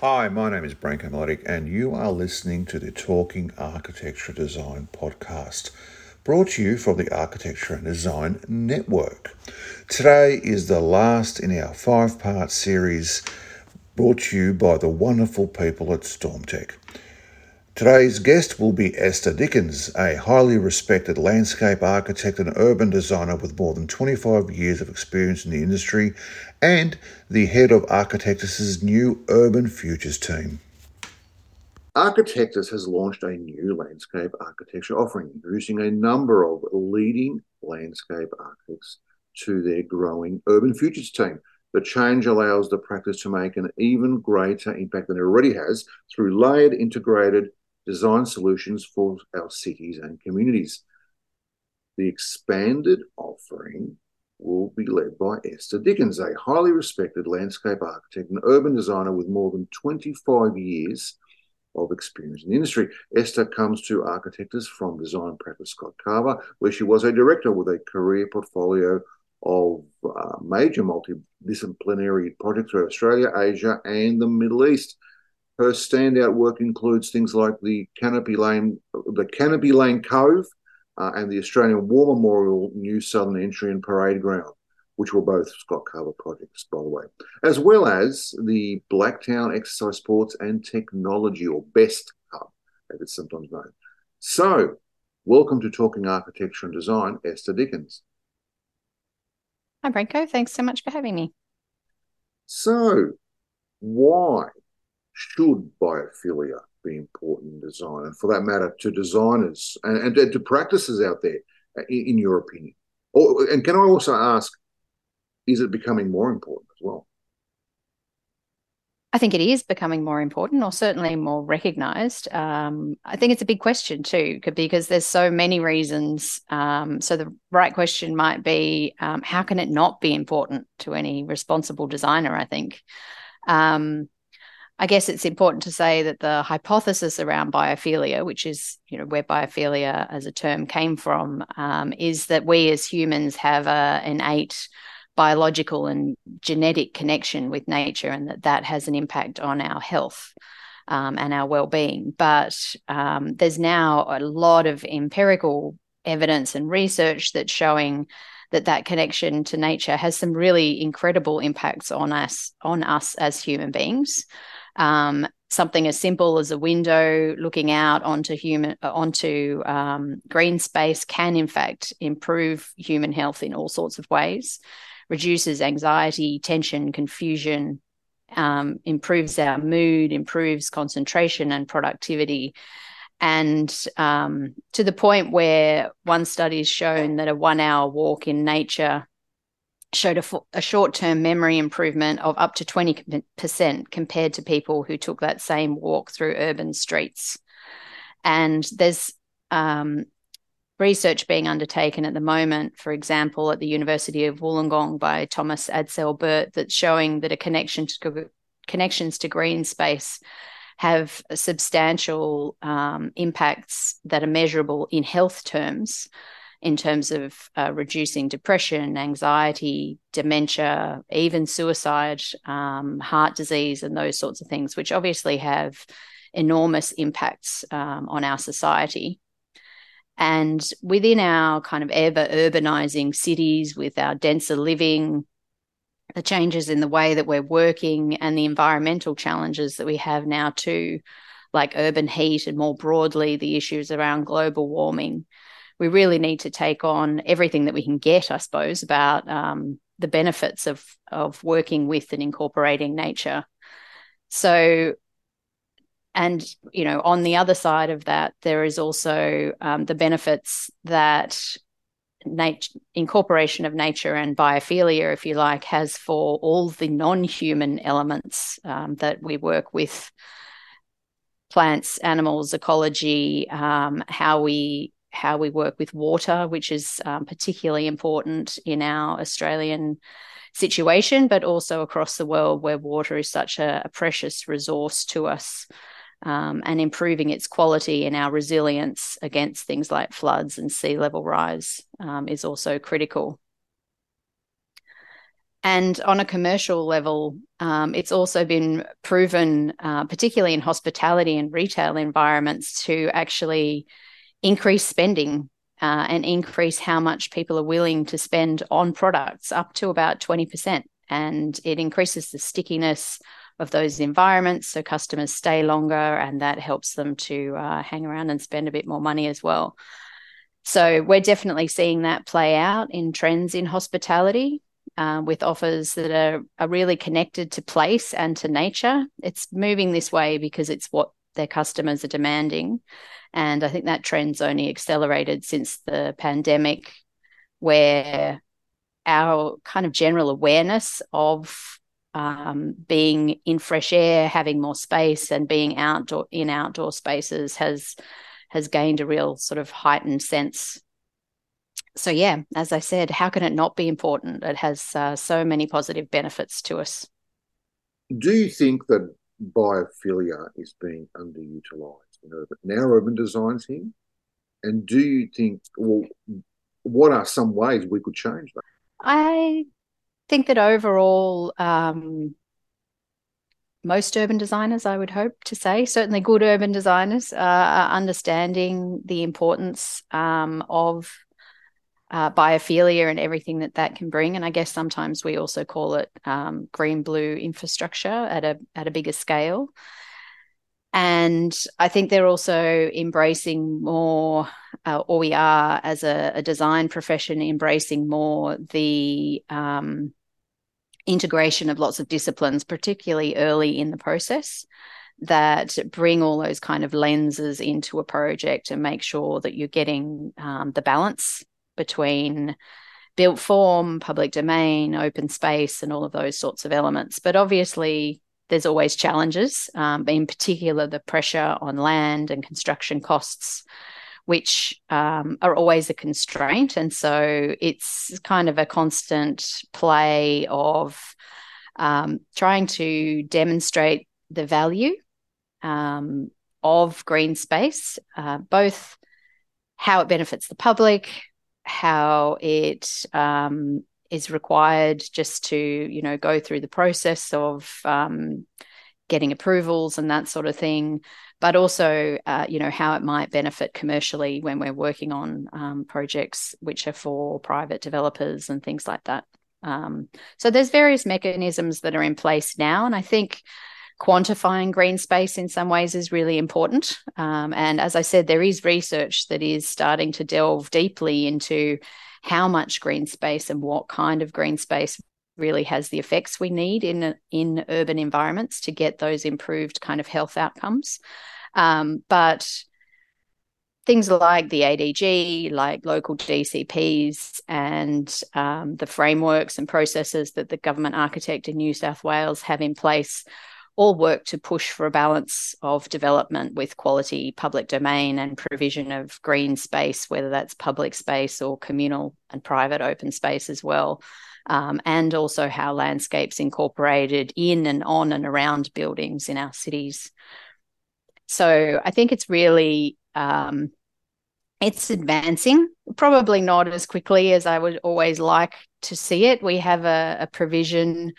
Hi, my name is Branko Miletic, and you are listening to the Talking Architecture Design podcast, brought to you from the Architecture and Design Network. Today is the last in our five part series brought to you by the wonderful people at Stormtech. Today's guest will be Esther Dickins, a highly respected landscape architect and urban designer with more than 25 years of experience in the industry and the head of Architectus' new Urban Futures team. Architectus has launched a new landscape architecture offering, introducing a number of leading landscape architects to their growing Urban Futures team. The change allows the practice to make an even greater impact than it already has through layered, integrated design solutions for our cities and communities. The expanded offering will be led by Esther Dickins, a highly respected landscape architect and urban designer with more than 25 years of experience in the industry. Esther comes to Architectus from design practice Scott Carver, where she was a director with a career portfolio of uh, major multidisciplinary projects throughout Australia, Asia, and the Middle East. Her standout work includes things like the Canopy Lane, the Canopy Lane Cove, uh, and the Australian War Memorial New Southern Entry and Parade Ground, which were both Scott Carver projects, by the way, as well as the Blacktown Exercise Sports and Technology, or BEST Hub, as it's sometimes known. So, welcome to Talking Architecture and Design, Esther Dickins. Hi, Branko. Thanks so much for having me. So, why should biophilia be important in design, and for that matter, to designers and, and to practices out there, in, in your opinion? Or, and can I also ask, is it becoming more important as well? I think it is becoming more important, or certainly more recognised. Um, I think it's a big question too, because there's so many reasons. Um, so the right question might be, um, how can it not be important to any responsible designer? I think. I guess it's important to say that the hypothesis around biophilia, which is you know where biophilia as a term came from, um, is that we as humans have a innate biological and genetic connection with nature, and that that has an impact on our health. Um, and our well-being, but um, there's now a lot of empirical evidence and research that's showing that that connection to nature has some really incredible impacts on us on us as human beings um, something as simple as a window looking out onto human onto um, green space can in fact improve human health in all sorts of ways reduces anxiety tension confusion um, improves our mood improves concentration and productivity. And um, to the point where one study has shown that a one hour walk in nature showed a, a short term memory improvement of up to 20% compared to people who took that same walk through urban streets. And there's um, research being undertaken at the moment, for example, at the University of Wollongong by Thomas Astell-Burt, that's showing that a connection to connections to green space have substantial um, impacts that are measurable in health terms in terms of uh, reducing depression, anxiety, dementia, even suicide, um, heart disease, and those sorts of things, which obviously have enormous impacts um, on our society. And within our kind of ever urbanizing cities, with our denser living, the changes in the way that we're working, and the environmental challenges that we have now, too, like urban heat and more broadly, the issues around global warming we really need to take on everything that we can get, I suppose, about um, the benefits of of working with and incorporating nature. So, and you know, on the other side of that, there is also um, the benefits that nature incorporation of nature and biophilia, if you like, has for all the non-human elements um, that we work with plants, animals, ecology, um, how we how we work with water, which is um, particularly important in our Australian situation, but also across the world where water is such a, a precious resource to us. Um, and improving its quality and our resilience against things like floods and sea level rise um, is also critical. And on a commercial level, um, it's also been proven, uh, particularly in hospitality and retail environments, to actually increase spending uh, and increase how much people are willing to spend on products up to about 20%. And it increases the stickiness of those environments so customers stay longer and that helps them to uh, hang around and spend a bit more money as well. So we're definitely seeing that play out in trends in hospitality uh, with offers that are, are really connected to place and to nature. It's moving this way because it's what their customers are demanding. And I think that trend's only accelerated since the pandemic, where our kind of general awareness of um, being in fresh air, having more space, and being outdoor in outdoor spaces has has gained a real sort of heightened sense so yeah, as I said, how can it not be important? It has uh, so many positive benefits to us. Do you think that biophilia is being underutilized now urban designs here? And do you think, well, what are some ways we could change that? I think that overall, um, most urban designers, I would hope to say, certainly good urban designers, uh, are understanding the importance um, of uh, biophilia and everything that that can bring. And I guess sometimes we also call it um, green blue infrastructure at a at a bigger scale. And I think they're also embracing more, uh, or we are as a, a, design profession embracing more the um, integration of lots of disciplines, particularly early in the process that bring all those kind of lenses into a project and make sure that you're getting um, the balance between built form, public domain, open space, and all of those sorts of elements. But obviously, there's always challenges, um, in particular, the pressure on land and construction costs, which um, are always a constraint. And so it's kind of a constant play of um, trying to demonstrate the value um, of green space, uh, both how it benefits the public, how it um, is required just to you know go through the process of um, getting approvals and that sort of thing but also uh, you know how it might benefit commercially when we're working on um, projects which are for private developers and things like that um, so there's various mechanisms that are in place now and i think quantifying green space in some ways is really important. Um, and as I said, there is research that is starting to delve deeply into how much green space and what kind of green space really has the effects we need in in urban environments to get those improved kind of health outcomes. Um, but things like the ADG, like local DCPs, and um, the frameworks and processes that the government architect in New South Wales have in place all work to push for a balance of development with quality public domain and provision of green space, whether that's public space or communal and private open space as well. Um, and also how landscapes incorporated in and on and around buildings in our cities. So I think it's really um, it's advancing, probably not as quickly as I would always like to see it. We have a, a provision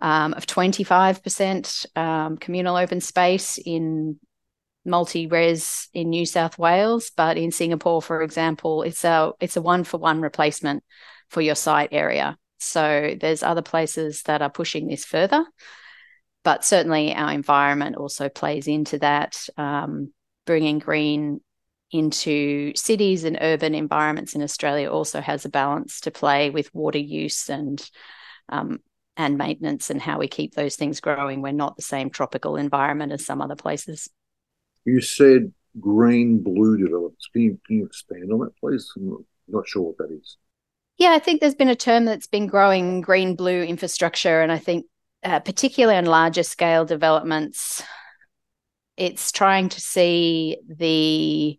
um, of 25% um, communal open space in multi-res in New South Wales, but in Singapore, for example, it's a it's a one for one replacement for your site area. So there's other places that are pushing this further, but certainly our environment also plays into that, um, bringing green into cities and urban environments in Australia also has a balance to play with water use and um, and maintenance and how we keep those things growing. We're not the same tropical environment as some other places. You said green blue developments. Can you, can you expand on that, please? I'm not sure what that is. Yeah, I think there's been a term that's been growing green blue infrastructure. And I think, uh, particularly on larger scale developments, it's trying to see the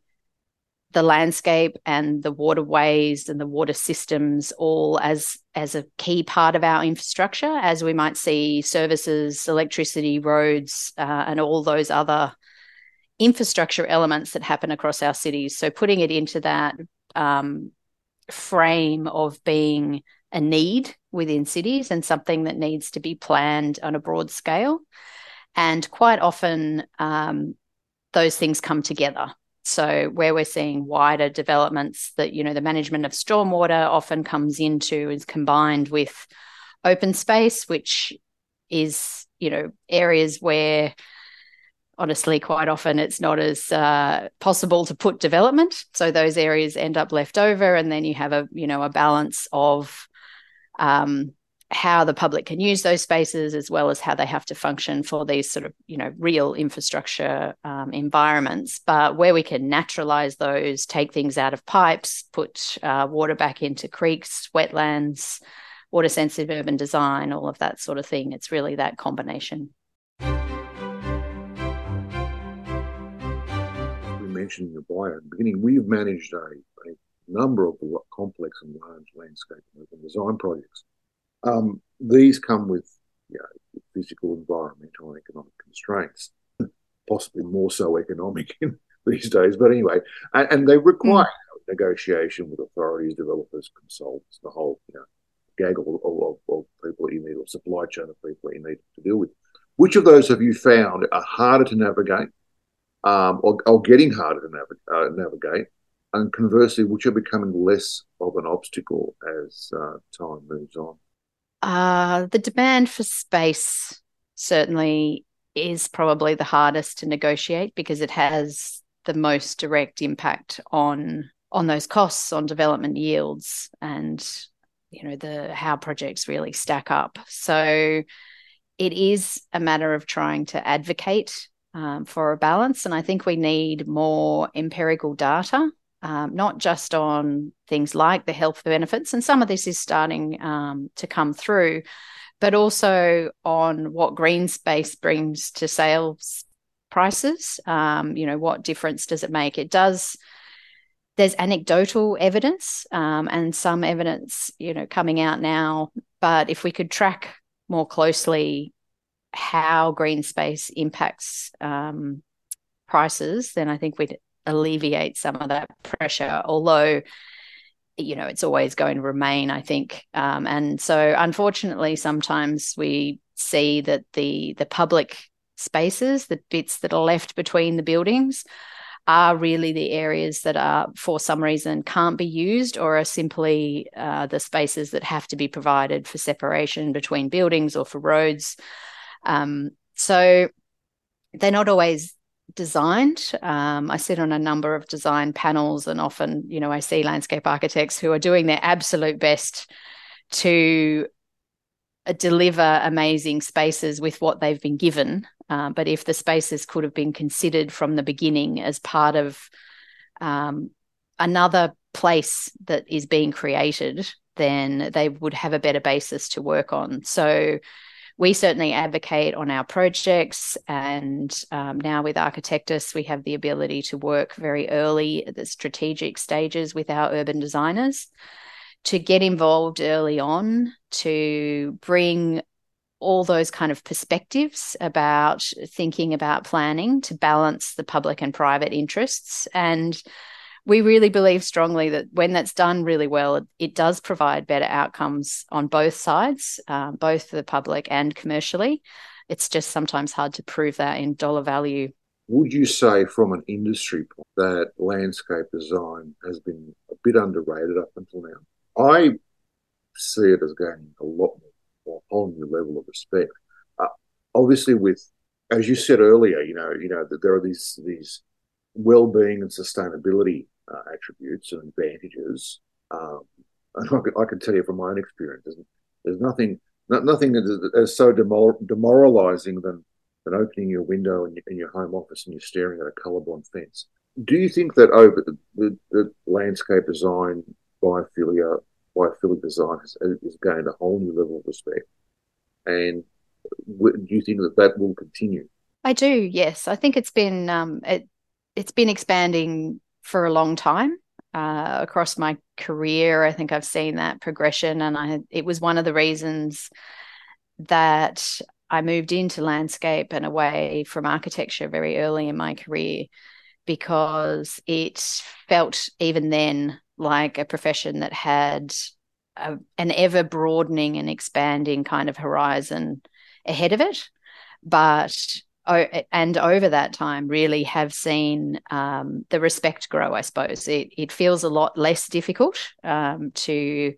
the landscape and the waterways and the water systems all as as a key part of our infrastructure as we might see services electricity roads uh, and all those other infrastructure elements that happen across our cities so putting it into that um, frame of being a need within cities and something that needs to be planned on a broad scale. And quite often, um, those things come together. So, where we're seeing wider developments, that you know, the management of stormwater often comes into is combined with open space, which is you know areas where honestly, quite often it's not as uh, possible to put development. So those areas end up left over, and then you have a you know a balance of um, how the public can use those spaces as well as how they have to function for these sort of you know real infrastructure um, environments. But where we can naturalize those take things out of pipes put uh, water back into creeks wetlands water sensitive urban design all of that sort of thing it's really that combination. We mentioned in your bio. At the beginning, we've managed a, a number of complex and large landscape and urban design projects. Um, these come with you know, physical, environmental, and economic constraints, possibly more so economic in these days. But anyway, and, and they require mm. negotiation with authorities, developers, consultants, the whole you know, gaggle of, of, of people you need, or supply chain of people you need to deal with. Which of those have you found are harder to navigate um, or, or, getting harder to uh, navigate, and conversely, which are becoming less of an obstacle as uh, time moves on? Uh, the demand for space certainly is probably the hardest to negotiate because it has the most direct impact on on those costs on development yields and you know the how projects really stack up so it is a matter of trying to advocate um, for a balance. And I think we need more empirical data, um, not just on things like the health benefits, and some of this is starting um, to come through, but also on what green space brings to sales prices. Um, you know, what difference does it make? It does. There's anecdotal evidence um, and some evidence, you know, coming out now. But if we could track more closely how green space impacts um, prices, then I think we'd alleviate some of that pressure. Although, you know, it's always going to remain, I think. Um, and so, unfortunately, sometimes we see that the the public spaces, the bits that are left between the buildings, are really the areas that are, for some reason, can't be used or are simply uh, the spaces that have to be provided for separation between buildings or for roads. Um, so they're not always designed. Um, I sit on a number of design panels, and often, you know, I see landscape architects who are doing their absolute best to uh, deliver amazing spaces with what they've been given. Uh, but if the spaces could have been considered from the beginning as part of um, another place that is being created, then they would have a better basis to work on. So we certainly advocate on our projects. And um, now with Architectus, we have the ability to work very early at the strategic stages with our urban designers to get involved early on to bring all those kind of perspectives about thinking about planning to balance the public and private interests and we really believe strongly that when that's done really well, it, does provide better outcomes on both sides, uh, both for the public and commercially. It's just sometimes hard to prove that in dollar value. Would you say, from an industry point, that landscape design has been a bit underrated up until now? I see it as gaining a lot more, a whole new level of respect. Uh, obviously, with as you said earlier, you know, you know that there are these these well-being and sustainability uh, attributes and advantages. Um, and I can, I can, tell you from my own experience, there's, there's nothing not, nothing as so demoralizing than than opening your window in, in, your home office and you're staring at a Colorbond fence. Do you think that over the, the, the landscape design, biophilia, biophilic design has, has gained a whole new level of respect? And do you think that that will continue? I do. Yes, I think it's been um, it, it's been expanding for a long time uh, across my career. I think I've seen that progression, and I it was one of the reasons that I moved into landscape and away from architecture very early in my career because it felt even then like a profession that had a, an ever broadening and expanding kind of horizon ahead of it. But and over that time, really have seen um, the respect grow. I suppose it it feels a lot less difficult um, to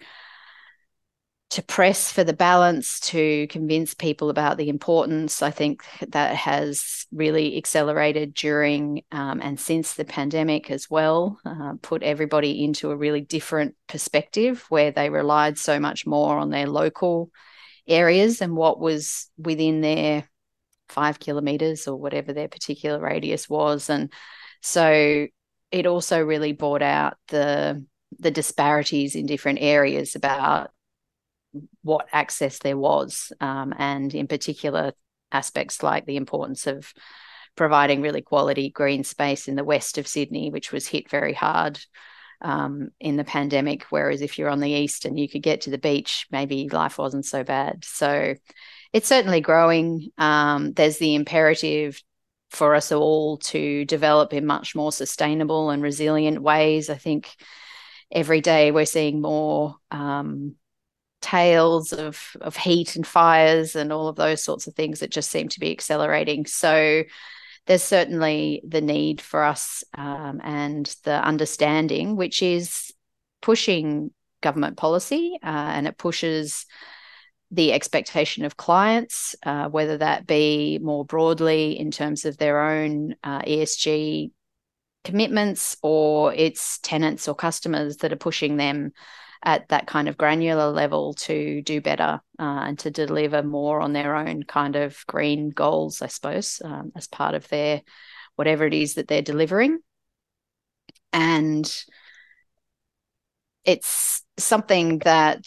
to press for the balance, to convince people about the importance. I think that has really accelerated during um, and since the pandemic as well, uh, put everybody into a really different perspective where they relied so much more on their local areas and what was within their five kilometers or whatever their particular radius was. And so it also really brought out the the disparities in different areas about what access there was, um, and in particular aspects like the importance of providing really quality green space in the west of Sydney, which was hit very hard um, in the pandemic. Whereas if you're on the east and you could get to the beach, maybe life wasn't so bad. So it's certainly growing. Um, there's the imperative for us all to develop in much more sustainable and resilient ways. I think every day we're seeing more um, tales of of heat and fires and all of those sorts of things that just seem to be accelerating. So there's certainly the need for us um, and the understanding, which is pushing government policy uh, and it pushes the expectation of clients, uh, whether that be more broadly in terms of their own uh, ESG commitments or it's tenants or customers that are pushing them at that kind of granular level to do better uh, and to deliver more on their own kind of green goals, I suppose, um, as part of their whatever it is that they're delivering. And it's something that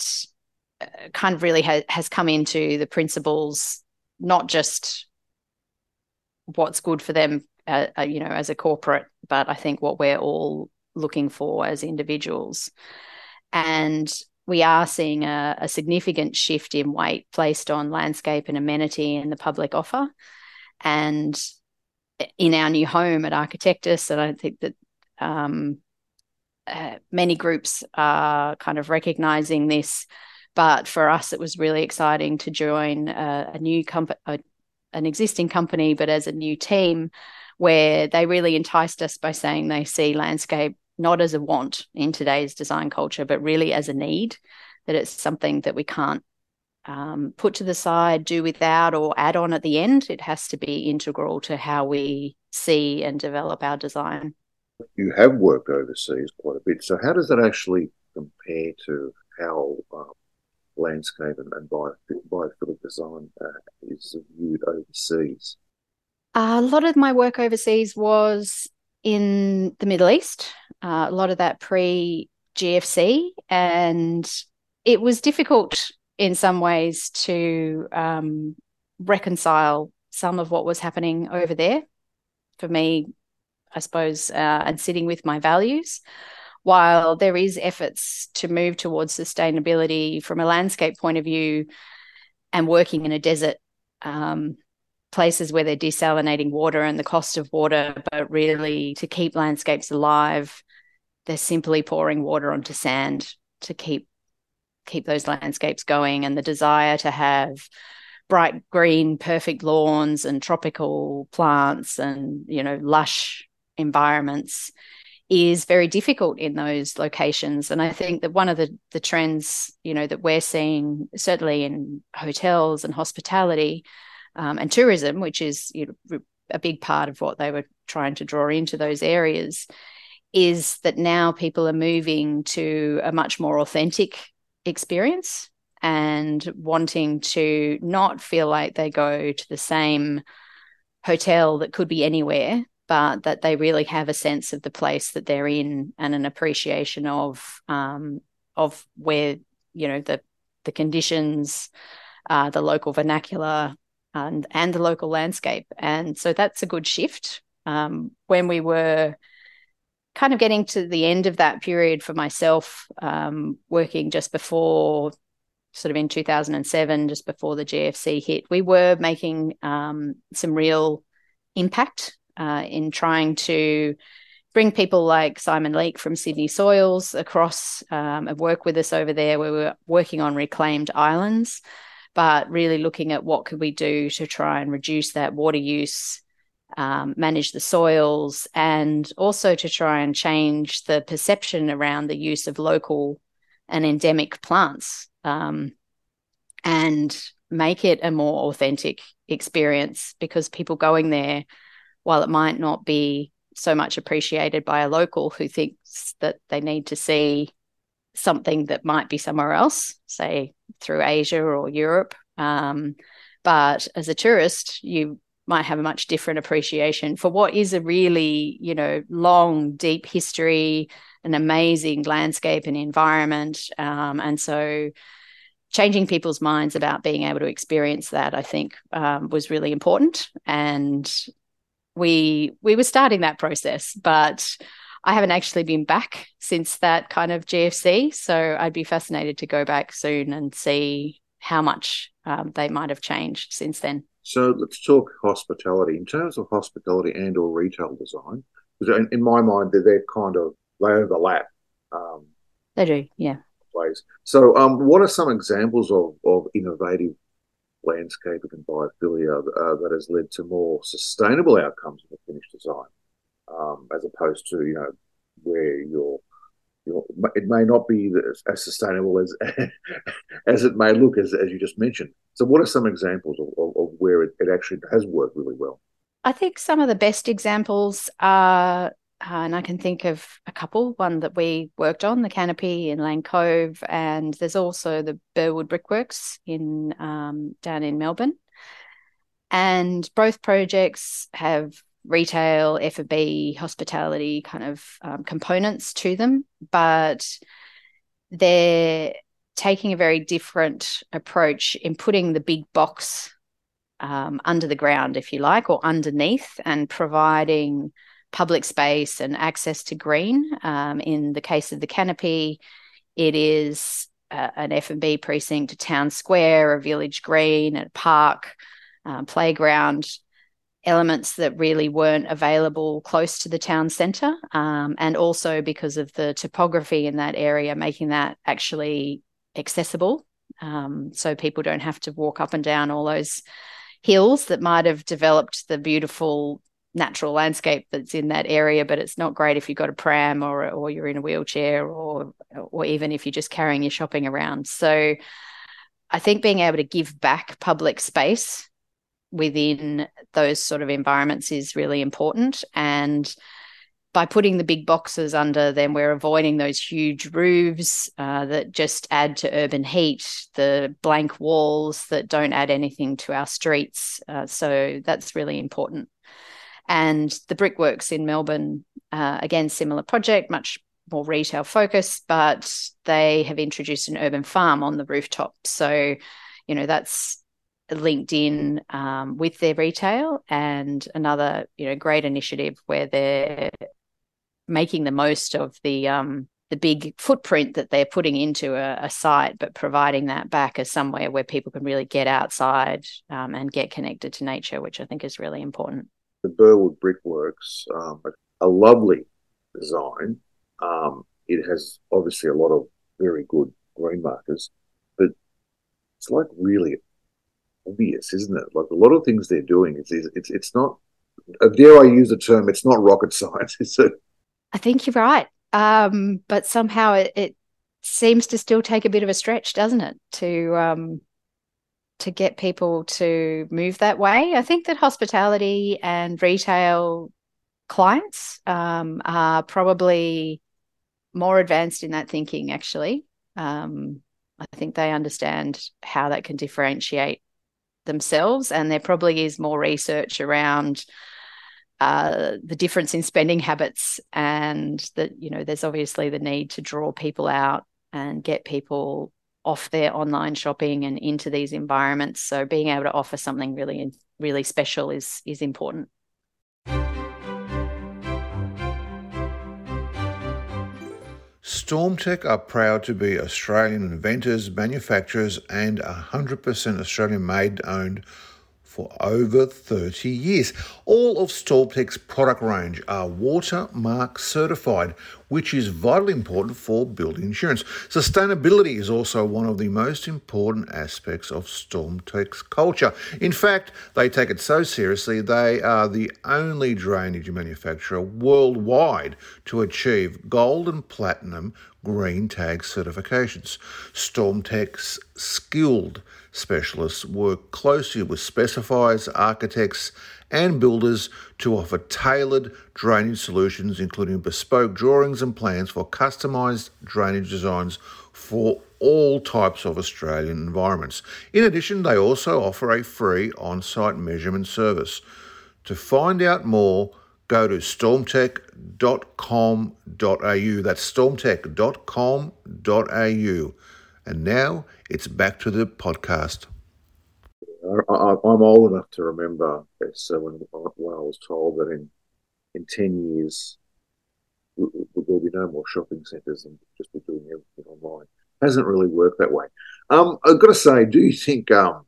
kind of really ha- has come into the principles, not just what's good for them, uh, uh, you know, as a corporate, but I think what we're all looking for as individuals. And we are seeing a, a, significant shift in weight placed on landscape and amenity in the public offer. And in our new home at Architectus, and I think that um, uh, many groups are kind of recognizing this. But for us, it was really exciting to join a, a new company, an existing company, but as a new team, where they really enticed us by saying they see landscape not as a want in today's design culture, but really as a need, that it's something that we can't um, put to the side, do without, or add on at the end. It has to be integral to how we see and develop our design. You have worked overseas quite a bit. So, how does that actually compare to how um, landscape and, and biophilic design uh, is viewed overseas? Uh, a lot of my work overseas was in the Middle East, uh, a lot of that pre GFC, and it was difficult in some ways to um, reconcile some of what was happening over there for me, I suppose, uh, and sitting with my values. While there is efforts to move towards sustainability from a landscape point of view and working in a desert um, places where they're desalinating water and the cost of water, but really to keep landscapes alive, they're simply pouring water onto sand to keep keep those landscapes going. And the desire to have bright green, perfect lawns and tropical plants and you know lush environments is very difficult in those locations. And i think that one of the the trends you know that we're seeing certainly in hotels and hospitality um, and tourism, which is you know, a big part of what they were trying to draw into those areas, is that now people are moving to a much more authentic experience and wanting to not feel like they go to the same hotel that could be anywhere, but that they really have a sense of the place that they're in and an appreciation of um, of where you know the the conditions, uh, the local vernacular, and, and the local landscape. And so that's a good shift. Um, when we were kind of getting to the end of that period for myself, um, working just before sort of in 2007, just before the GFC hit, we were making um, some real impact uh, in trying to bring people like Simon Leake from Sydney Soils across um, and work with us over there. Where we were working on reclaimed islands, but really looking at what could we do to try and reduce that water use, um, manage the soils, and also to try and change the perception around the use of local and endemic plants um, and make it a more authentic experience because people going there, while it might not be so much appreciated by a local who thinks that they need to see something that might be somewhere else, say through Asia or Europe. Um, but as a tourist, you might have a much different appreciation for what is a really, you know, long, deep history, an amazing landscape and environment. Um, and so changing people's minds about being able to experience that, I think, um, was really important. And we we were starting that process, but I haven't actually been back since that kind of GFC. So I'd be fascinated to go back soon and see how much um, they might have changed since then. So let's talk hospitality. In terms of hospitality and or retail design, because in, in my mind, they're, they're kind of, they overlap. Um, they do, yeah. Ways. So um, what are some examples of, of innovative landscaping and biophilia uh, that has led to more sustainable outcomes in the finished design, um, as opposed to you know where you're it may not be as sustainable as as it may look, as as you just mentioned. So, what are some examples of, of, of where it, it actually has worked really well? I think some of the best examples are uh, and I can think of a couple. One that we worked on, the canopy in Lane Cove, and there's also the Burwood Brickworks in um, down in Melbourne. And both projects have retail, F&B, hospitality kind of um, components to them, but they're taking a very different approach in putting the big box um, under the ground, if you like, or underneath, and providing public space and access to green. Um, in the case of the canopy, it is uh, an F&B precinct, a town square, a village green, a park, uh, playground, elements that really weren't available close to the town centre. Um, and also because of the topography in that area, making that actually accessible. Um, so people don't have to walk up and down all those hills that might have developed the beautiful natural landscape that's in that area, but it's not great if you've got a pram or or you're in a wheelchair or or even if you're just carrying your shopping around. So I think being able to give back public space within those sort of environments is really important and by putting the big boxes under them, we're avoiding those huge roofs uh, that just add to urban heat, the blank walls that don't add anything to our streets. Uh, so that's really important. And the Brickworks in Melbourne, uh, again, similar project, much more retail focused, but they have introduced an urban farm on the rooftop. So, you know, that's linked in um, with their retail and another, you know, great initiative where they're making the most of the um, the big footprint that they're putting into a, a, site, but providing that back as somewhere where people can really get outside um, and get connected to nature, which I think is really important the Burwood Brickworks, um, a lovely design. Um, it has obviously a lot of very good green markers, but it's like really obvious, isn't it? Like a lot of things they're doing, it's it's it's not. Uh, dare I use the term? It's not rocket science, is it? I think you're right, um, but somehow it, it, seems to still take a bit of a stretch, doesn't it? To um, to get people to move that way. I think that hospitality and retail clients um, are probably more advanced in that thinking, actually. Um, I think they understand how that can differentiate themselves, and there probably is more research around uh, the difference in spending habits, and that you know, there's obviously the need to draw people out and get people off their online shopping and into these environments. So being able to offer something really, really special is is important. Stormtech are proud to be Australian inventors, manufacturers, and 100% Australian made owned for over 30 years. All of StormTech's product range are watermark certified, which is vitally important for building insurance. Sustainability is also one of the most important aspects of StormTech's culture. In fact, they take it so seriously, they are the only drainage manufacturer worldwide to achieve gold and platinum green tag certifications. StormTech's skilled specialists work closely with specifiers, architects, and builders to offer tailored drainage solutions, including bespoke drawings and plans for customised drainage designs for all types of Australian environments. In addition, they also offer a free on site measurement service. To find out more, go to stormtech.com.au. That's stormtech.com.au. And now it's back to the podcast. I, am old enough to remember so when, when I was told that in in ten years there'll be no more shopping centres and just be doing everything online. Hasn't really worked that way. Um, I've got to say, do you think um,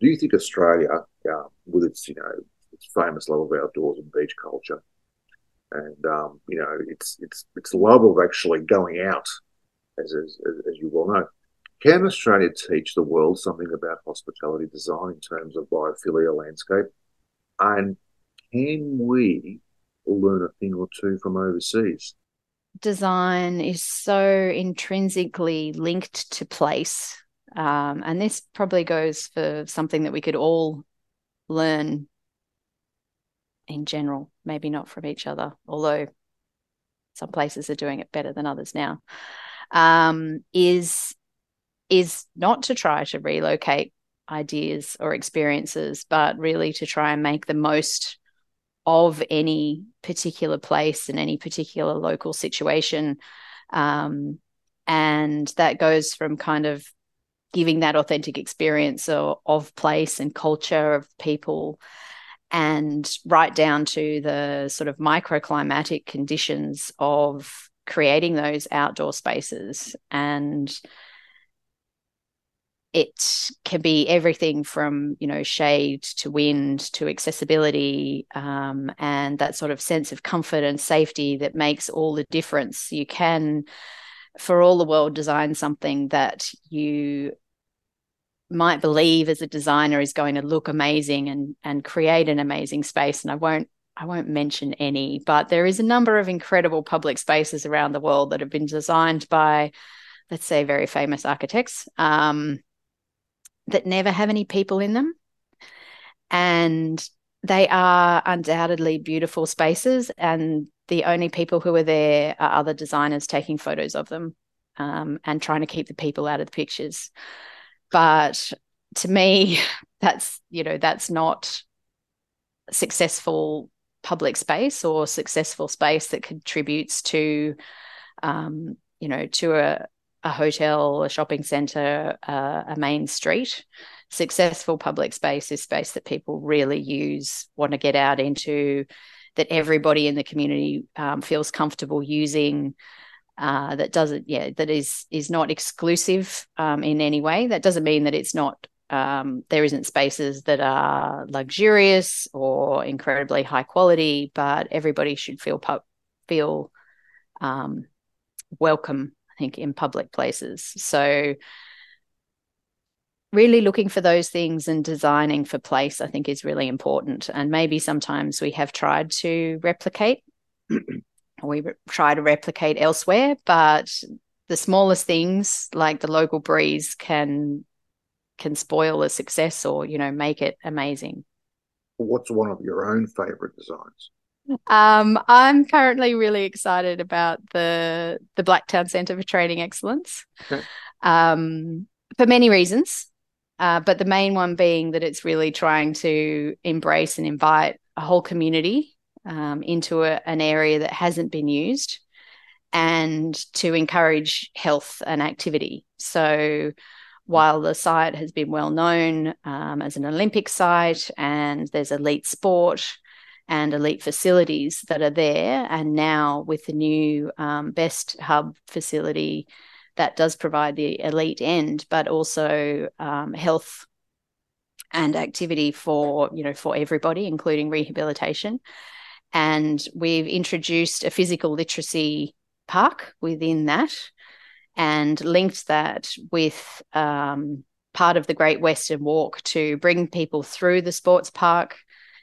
do you think Australia, uh, with its you know its famous love of outdoors and beach culture, and um, you know its its its love of actually going out, as as, as you well know, can Australia teach the world something about hospitality design in terms of biophilia landscape? And can we learn a thing or two from overseas? Design is so intrinsically linked to place. Um, and this probably goes for something that we could all learn in general, maybe not from each other, although some places are doing it better than others now. Um, is is not to try to relocate ideas or experiences, but really to try and make the most of any particular place and any particular local situation. Um, and that goes from kind of giving that authentic experience of, of place and culture of people and right down to the sort of microclimatic conditions of creating those outdoor spaces and it can be everything from you know shade to wind to accessibility um, and that sort of sense of comfort and safety that makes all the difference you can for all the world design something that you might believe as a designer is going to look amazing and and create an amazing space and i won't I won't mention any, but there is a number of incredible public spaces around the world that have been designed by, let's say, very famous architects. Um, that never have any people in them. And they are undoubtedly beautiful spaces. And the only people who are there are other designers taking photos of them um, and trying to keep the people out of the pictures. But to me, that's, you know, that's not successful public space or successful space that contributes to um, you know to a, a hotel, a shopping center, uh, a main street. Successful public space is space that people really use, want to get out into, that everybody in the community um, feels comfortable using. Uh, that doesn't, yeah, that is is not exclusive um, in any way. That doesn't mean that it's not. Um, there isn't spaces that are luxurious or incredibly high quality, but everybody should feel feel um, welcome think, in public places. So, really looking for those things and designing for place, I think, is really important. And maybe sometimes we have tried to replicate, we try to replicate elsewhere, but the smallest things like the local breeze can can spoil a success or you know make it amazing what's one of your own favorite designs um, I'm currently really excited about the the Blacktown Centre for Training Excellence, okay. um, for many reasons. Uh, but the main one being that it's really trying to embrace and invite a whole community um, into a, an area that hasn't been used, and to encourage health and activity. So while the site has been well known um, as an Olympic site and there's elite sport, and elite facilities that are there. And now with the new um, Best Hub facility, that does provide the elite end, but also um, health and activity for you know for everybody including rehabilitation and we've introduced a physical literacy park within that and linked that with um, part of the Great Western Walk to bring people through the sports park,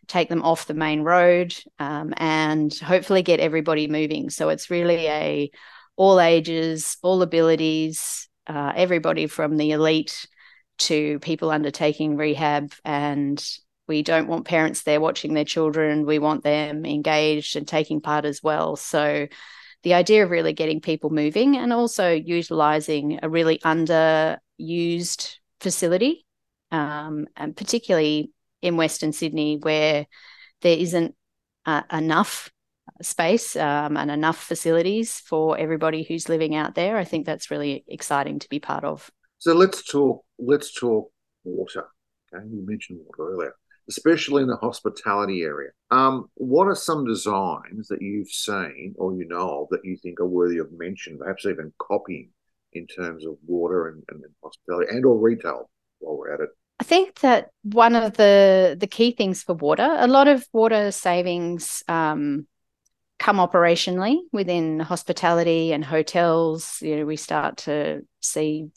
take them off the main road, um, and hopefully get everybody moving. So it's really a all ages, all abilities, uh, everybody from the elite to people undertaking rehab. And we don't want parents there watching their children. We want them engaged and taking part as well. So the idea of really getting people moving and also utilizing a really underused facility um, and particularly in western sydney where there isn't uh, enough space um, and enough facilities for everybody who's living out there i think that's really exciting to be part of so let's talk let's talk water okay you mentioned water earlier especially in the hospitality area. Um, what are some designs that you've seen or you know of that you think are worthy of mention, perhaps even copying in terms of water and, and hospitality and or retail while we're at it? I think that one of the the key things for water, a lot of water savings um, come operationally within hospitality and hotels. You know, we start to see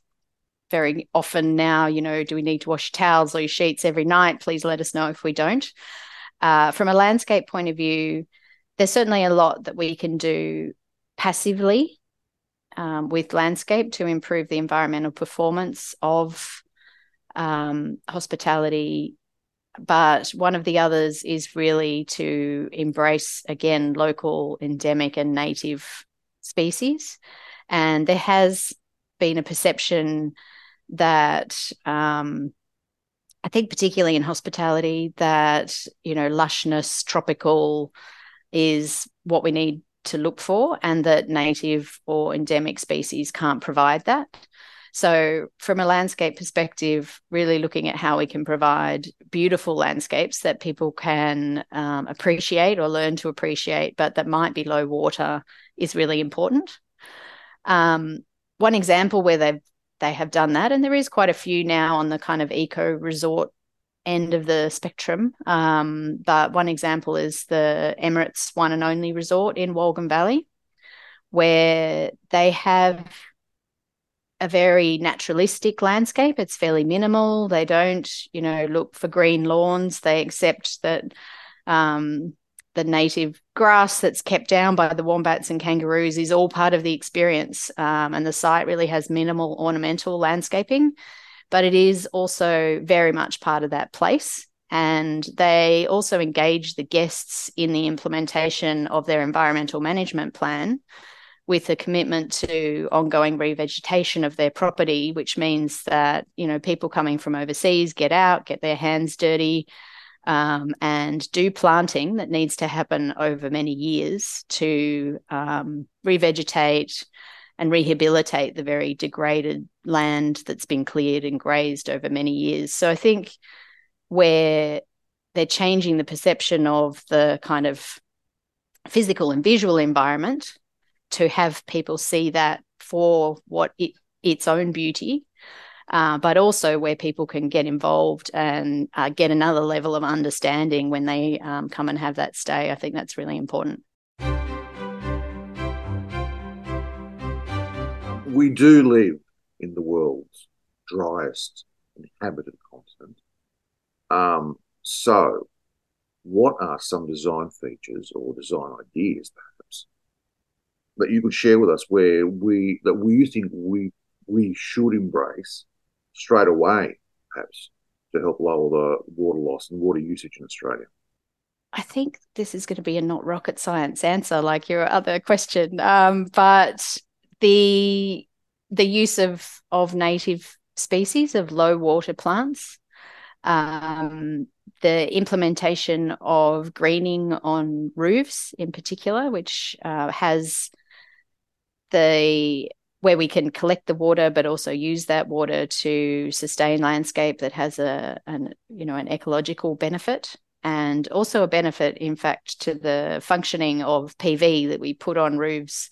very often now, you know, do we need to wash towels or sheets every night? Please let us know if we don't. Uh, from a landscape point of view, there's certainly a lot that we can do passively um, with landscape to improve the environmental performance of um, hospitality. But one of the others is really to embrace, again, local, endemic, and native species. And there has been a perception that um, I think particularly in hospitality that you know lushness, tropical is what we need to look for, and that native or endemic species can't provide that. So, from a landscape perspective, really looking at how we can provide beautiful landscapes that people can um, appreciate or learn to appreciate, but that might be low water is really important. Um, one example where they've they have done that. And there is quite a few now on the kind of eco resort end of the spectrum. Um, but one example is the Emirates One and Only Resort in Wolgan Valley, where they have a very naturalistic landscape. It's fairly minimal. They don't, you know, look for green lawns. They accept that um, the native grass that's kept down by the wombats and kangaroos is all part of the experience. Um, and the site really has minimal ornamental landscaping, but it is also very much part of that place. And they also engage the guests in the implementation of their environmental management plan with a commitment to ongoing revegetation of their property, which means that, you know, people coming from overseas get out, get their hands dirty, um, and do planting that needs to happen over many years to um, revegetate and rehabilitate the very degraded land that's been cleared and grazed over many years. So I think where they're changing the perception of the kind of physical and visual environment to have people see that for what it, its own beauty uh, but also where people can get involved and uh, get another level of understanding when they um, come and have that stay. I think that's really important. We do live in the world's driest inhabited continent. Um, so, what are some design features or design ideas, that you could share with us where we that we think we we should embrace straight away, perhaps, to help lower the water loss and water usage in Australia? I think this is going to be a not rocket science answer, like your other question. Um, but the the use of of native species of low water plants, um, the implementation of greening on roofs in particular, which uh, has the where we can collect the water but also use that water to sustain landscape that has a an you know an ecological benefit and also a benefit in fact to the functioning of PV that we put on roofs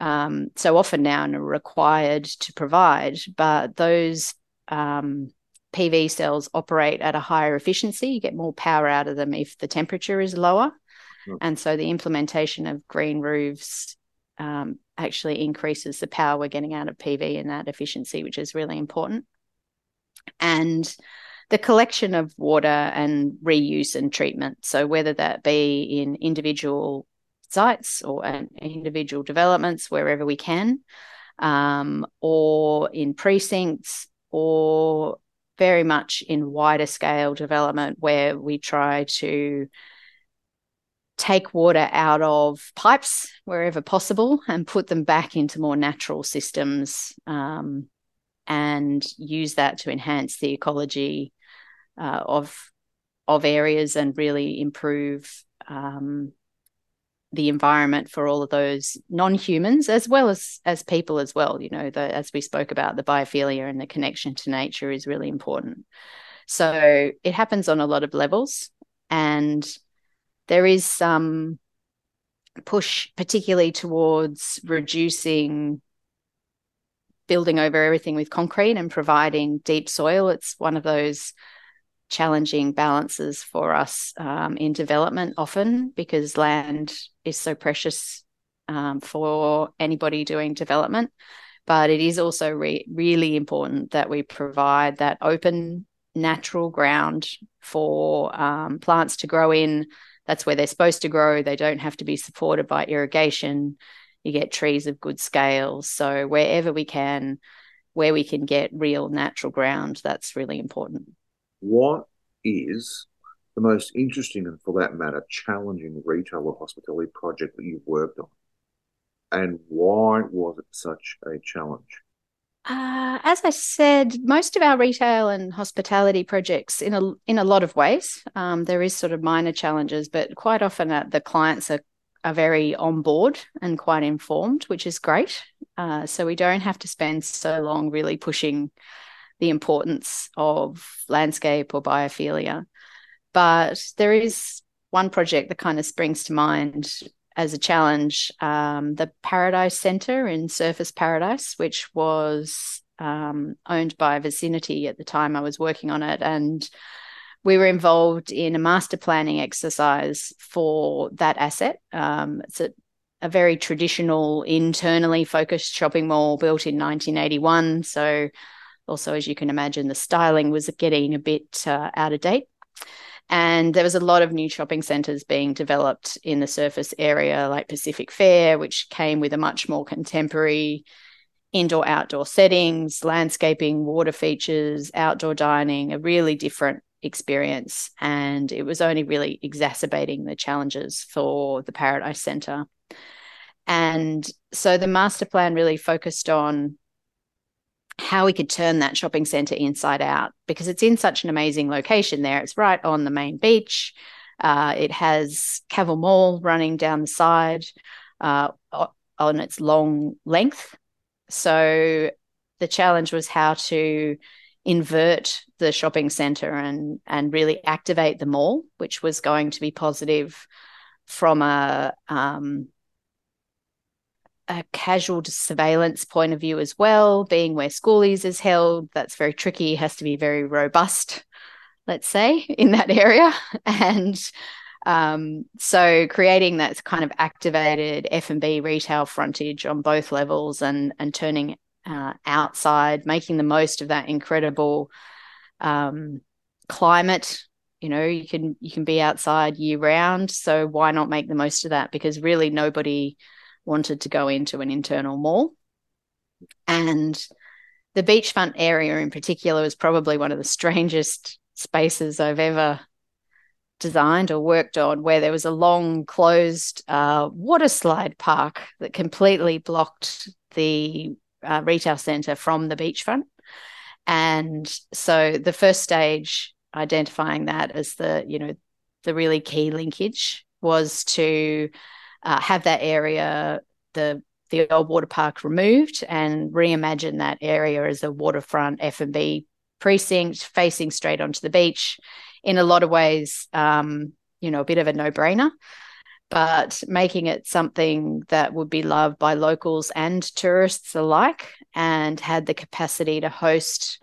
um, so often now and are required to provide but those um, PV cells operate at a higher efficiency. You get more power out of them if the temperature is lower. Mm. And so the implementation of green roofs um, actually increases the power we're getting out of PV and that efficiency, which is really important. And the collection of water and reuse and treatment. So, whether that be in individual sites or individual developments, wherever we can, um, or in precincts, or very much in wider scale development where we try to take water out of pipes wherever possible and put them back into more natural systems um, and use that to enhance the ecology uh, of of areas and really improve um, the environment for all of those non-humans as well as as people as well. You know the, as we spoke about the biophilia and the connection to nature is really important. So it happens on a lot of levels and there is some push particularly towards reducing building over everything with concrete and providing deep soil it's one of those challenging balances for us um, in development often because land is so precious um, for anybody doing development. But it is also re- really important that we provide that open, natural ground for um, plants to grow in. That's where they're supposed to grow. They don't have to be supported by irrigation. You get trees of good scale. So, wherever we can, where we can get real natural ground, that's really important what is the most interesting and, for that matter, challenging retail or hospitality project that you've worked on? And why was it such a challenge? Uh, as I said, most of our retail and hospitality projects, in a in a lot of ways, um, there is sort of minor challenges, but quite often uh, the clients are are very on board and quite informed, which is great. Uh, so we don't have to spend so long really pushing the importance of landscape or biophilia. But there is one project that kind of springs to mind as a challenge um, the Paradise Centre in Surfers Paradise, which was um, owned by Vicinity at the time I was working on it. And we were involved in a master planning exercise for that asset. Um, it's a, a very traditional, internally focused shopping mall built in 1981. So also, as you can imagine, the styling was getting a bit uh, out of date. And there was a lot of new shopping centres being developed in the Surfers area, like Pacific Fair, which came with a much more contemporary indoor outdoor settings, landscaping, water features, outdoor dining, a really different experience. And it was only really exacerbating the challenges for the Paradise Centre. And so the master plan really focused on how we could turn that shopping center inside out because it's in such an amazing location there. It's right on the main beach. Uh, it has Cavill Mall running down the side uh, on its long length. So the challenge was how to invert the shopping center and and really activate the mall, which was going to be positive from a um, a casual surveillance point of view as well, being where schoolies is held, that's very tricky, has to be very robust, let's say, in that area. And um, so creating that kind of activated F&B retail frontage on both levels and, and turning uh, outside, making the most of that incredible um, climate you know you can you can be outside year round so why not make the most of that because really nobody wanted to go into an internal mall. And the beachfront area in particular was probably one of the strangest spaces I've ever designed or worked on, where there was a long closed uh, water slide park that completely blocked the uh, retail centre from the beachfront. And so the first stage, identifying that as the, you know, the really key linkage was to uh, have that area, the the old water park removed and reimagine that area as a waterfront F&B precinct facing straight onto the beach. In a lot of ways, um, you know, a bit of a no-brainer, but making it something that would be loved by locals and tourists alike and had the capacity to host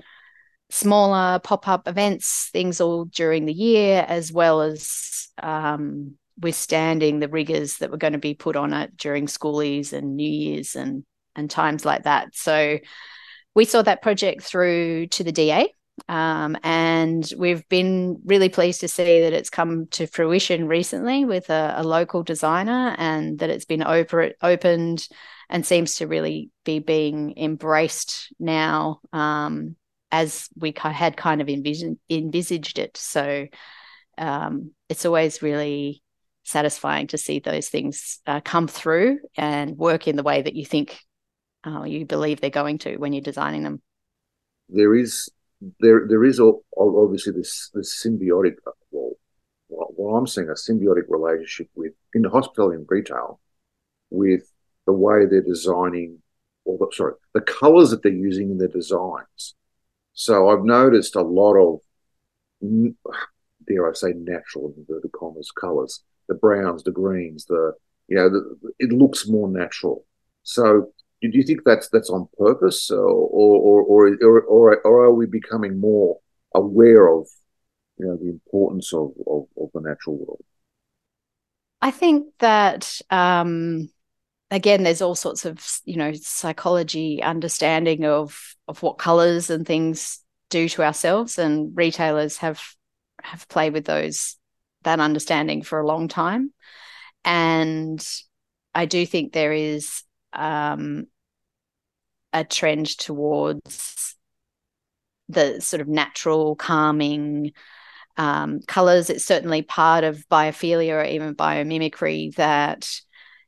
smaller pop-up events, things all during the year, as well as um, withstanding the rigors that were going to be put on it during schoolies and New Year's and and times like that. So we saw that project through to the DA. Um, and we've been really pleased to see that it's come to fruition recently with a, a local designer and that it's been oper- opened and seems to really be being embraced now um, as we had kind of envision- envisaged it. So um, it's always really satisfying to see those things uh, come through and work in the way that you think uh, you believe they're going to when you're designing them. There is there there is obviously this this symbiotic well, what I'm seeing a symbiotic relationship with in the hospitality and retail with the way they're designing or the, sorry the colors that they're using in their designs. So I've noticed a lot of dare I say natural inverted commas colors the browns, the greens, the you know, the, it looks more natural. So, do you think that's that's on purpose, or or or or, or, or are we becoming more aware of you know the importance of of, of the natural world? I think that um, again, there's all sorts of you know psychology understanding of of what colors and things do to ourselves, and retailers have have played with those that understanding for a long time. And I do think there is um, a trend towards the sort of natural, calming um, colors. It's certainly part of biophilia or even biomimicry that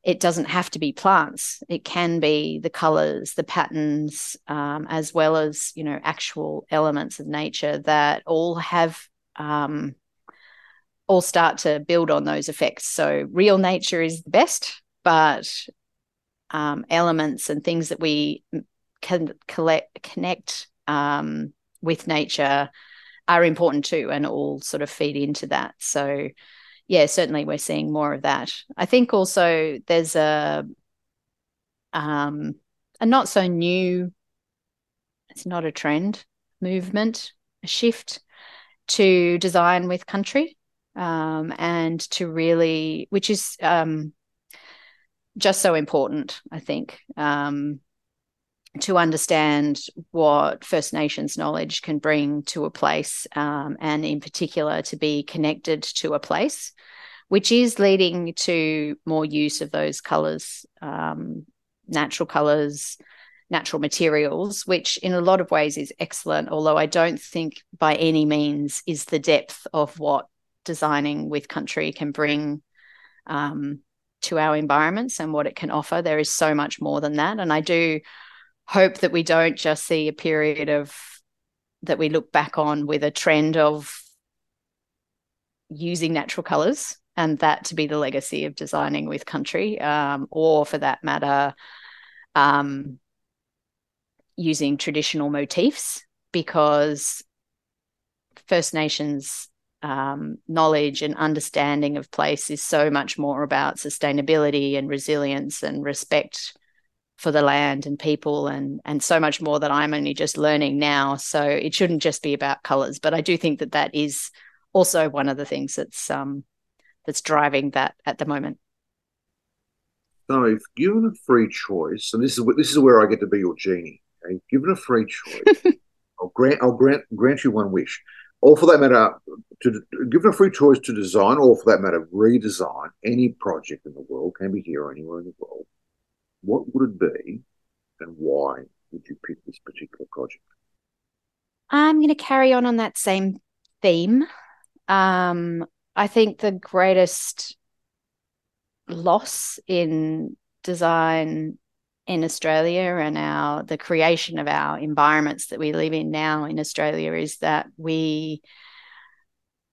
it doesn't have to be plants. It can be the colors, the patterns, um, as well as you know actual elements of nature that all have um, all start to build on those effects. So real nature is the best, but um, elements and things that we can collect, connect um, with nature are important too, and all sort of feed into that. So, yeah, certainly we're seeing more of that. I think also there's a um, a not so new. It's not a trend movement, a shift to design with country um, and to really, which is um, just so important, I think, um, to understand what First Nations knowledge can bring to a place, um, and in particular, to be connected to a place, which is leading to more use of those colours, um, natural colours. Natural materials, which in a lot of ways is excellent, although I don't think by any means is the depth of what designing with country can bring um, to our environments and what it can offer. There is so much more than that. And I do hope that we don't just see a period of that we look back on with a trend of using natural colors and that to be the legacy of designing with country um, or for that matter um, using traditional motifs because first nations um, knowledge and understanding of place is so much more about sustainability and resilience and respect for the land and people and and so much more that I'm only just learning now. So it shouldn't just be about colors but I do think that that is also one of the things that's um that's driving that at the moment. So if given a free choice and this is this is where I get to be your genie okay? given a free choice I'll grant I'll grant grant you one wish or for that matter, to given a free choice to design, or for that matter, redesign any project in the world, can be here or anywhere in the world, what would it be and why would you pick this particular project? I'm going to carry on on that same theme. Um, I think the greatest loss in design in Australia and our the creation of our environments that we live in now in Australia is that we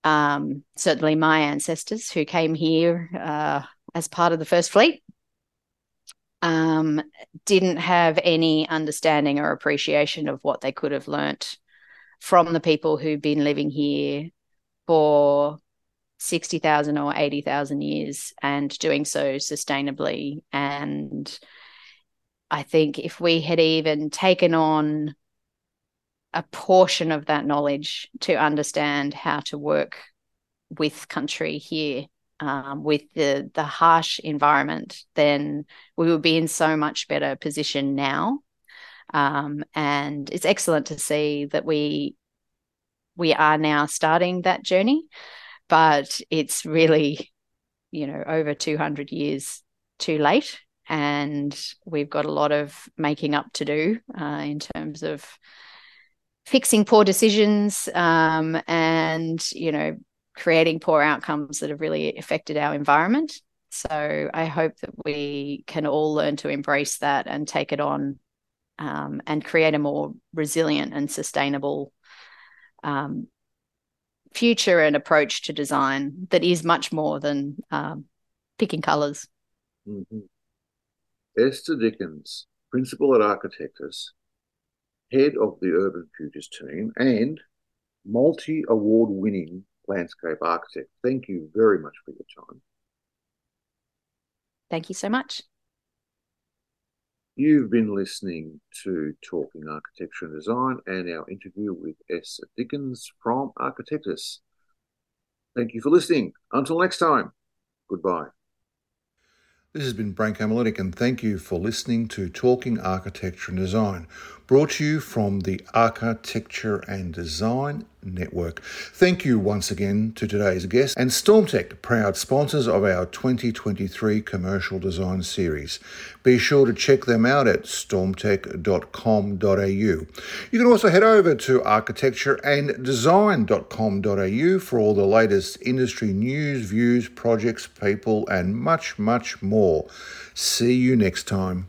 um, certainly my ancestors who came here uh, as part of the first fleet um, didn't have any understanding or appreciation of what they could have learnt from the people who've been living here for 60,000 or 80,000 years and doing so sustainably and I think if we had even taken on a portion of that knowledge to understand how to work with country here um, with the the harsh environment, then we would be in so much better position now. Um, and it's excellent to see that we we are now starting that journey, but it's really, you know, over 200 years too late. And we've got a lot of making up to do uh, in terms of fixing poor decisions um, and, you know, creating poor outcomes that have really affected our environment. So I hope that we can all learn to embrace that and take it on um, and create a more resilient and sustainable um, future and approach to design that is much more than um, picking colors. Mm-hmm. Esther Dickins, principal at Architectus, head of the Urban Futures team, and multi award winning landscape architect. Thank you very much for your time. Thank you so much. You've been listening to Talking Architecture and Design and our interview with Esther Dickins from Architectus. Thank you for listening. Until next time, goodbye. This has been Branko Miletic, and thank you for listening to Talking Architecture and Design, brought to you from the Architecture and Design Network. Thank you once again to today's guest and Stormtech, proud sponsors of our 2023 commercial design series. Be sure to check them out at stormtech.com.au. You can also head over to architectureanddesign.com.au for all the latest industry news, views, projects, people, and much, much more. See you next time.